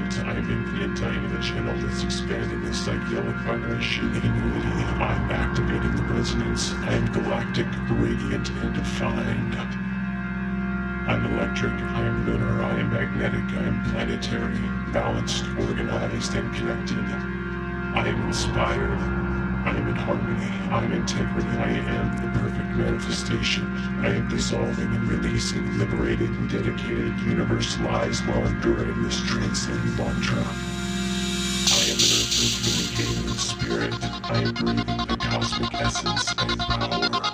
light. I am infinite. I the channel that's expanding the psychedelic vibration in unity. I am activating the resonance. I am galactic, radiant, and defined. I'm electric. I am lunar. I am magnetic. I am planetary, balanced, organized, and connected. I am inspired. I am in harmony. I am integrity. I am the perfect manifestation. I am dissolving and releasing, liberated and dedicated. Universe lies while enduring this transcendent mantra. I am an earthly communicating spirit. I am breathing the cosmic essence and power.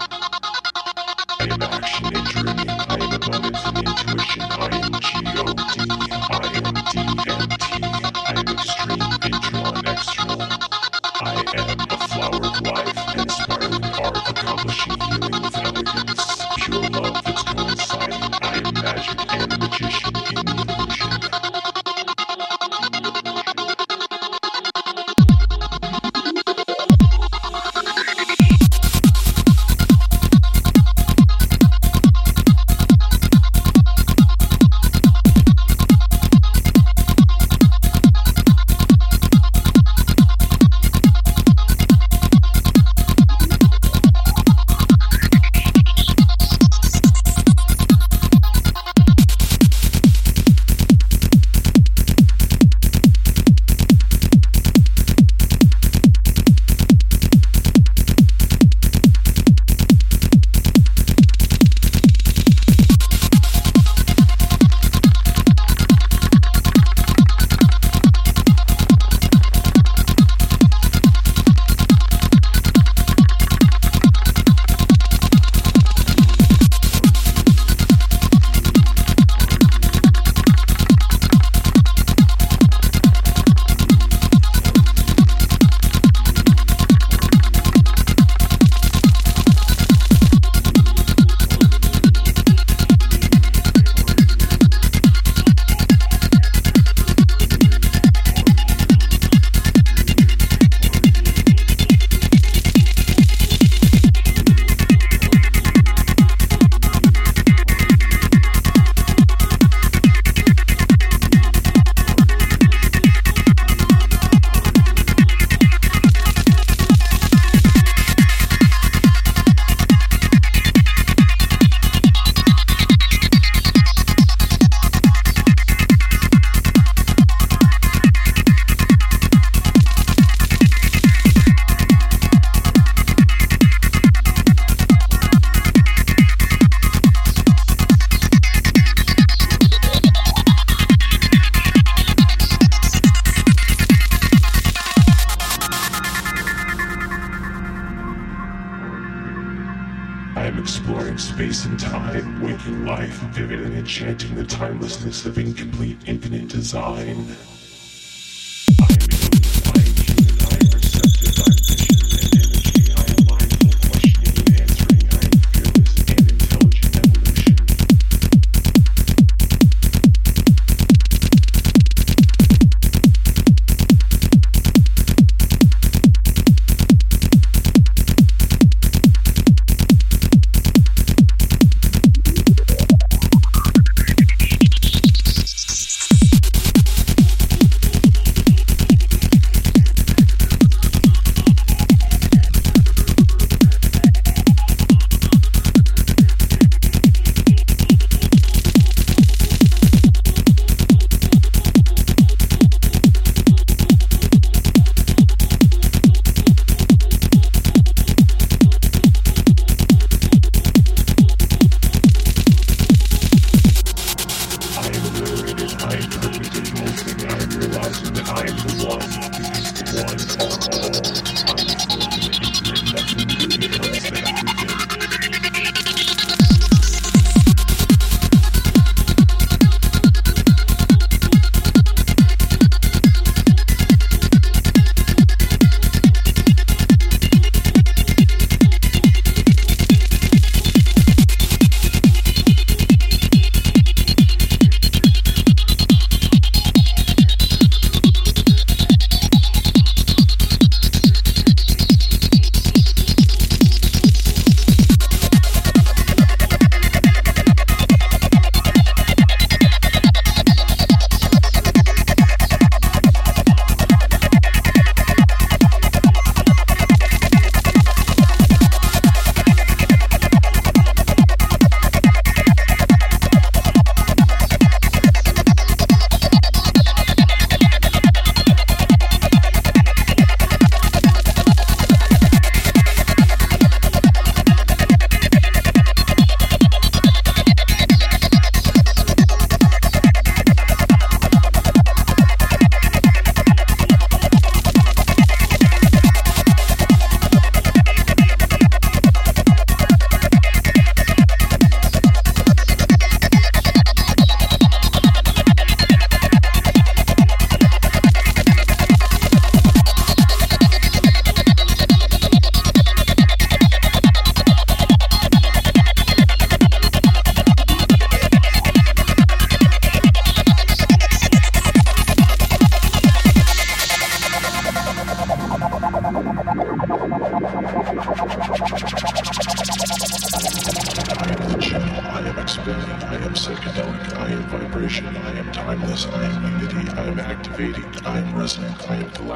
Vivid and enchanting the timelessness of incomplete infinite design.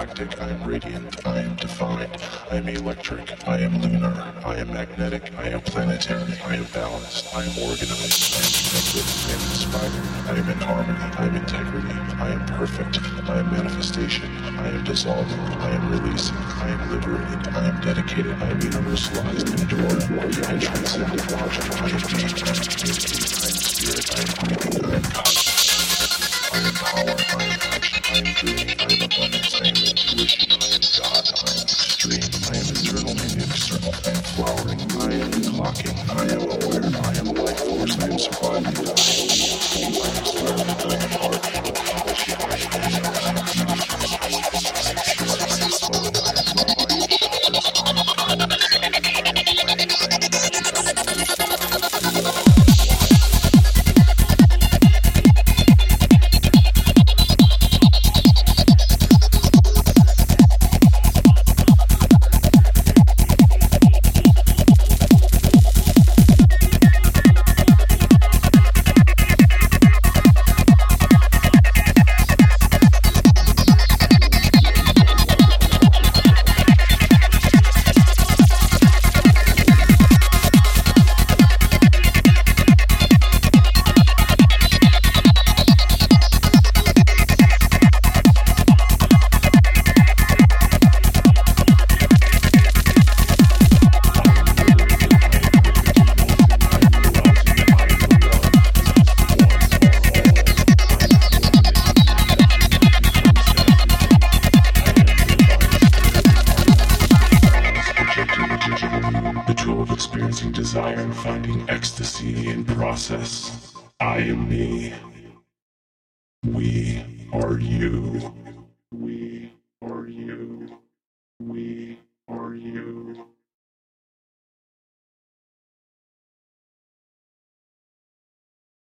Galactic, I am radiant, I am defined, I am electric, I am lunar, I am magnetic, I am planetary, I am balanced, I am organized, I am connected, I am inspired, I am in harmony, I am integrity, I am perfect, I am manifestation, I am dissolving, I am releasing, I am liberated, I am dedicated, I am universalized, transcendent, I am deep, I am unity, I am spirit, I am breathing, I am conscious. I am power, I am action, I am dream, I am abundance, I am intuition, am God, ecstasy in process. I am me. We are you.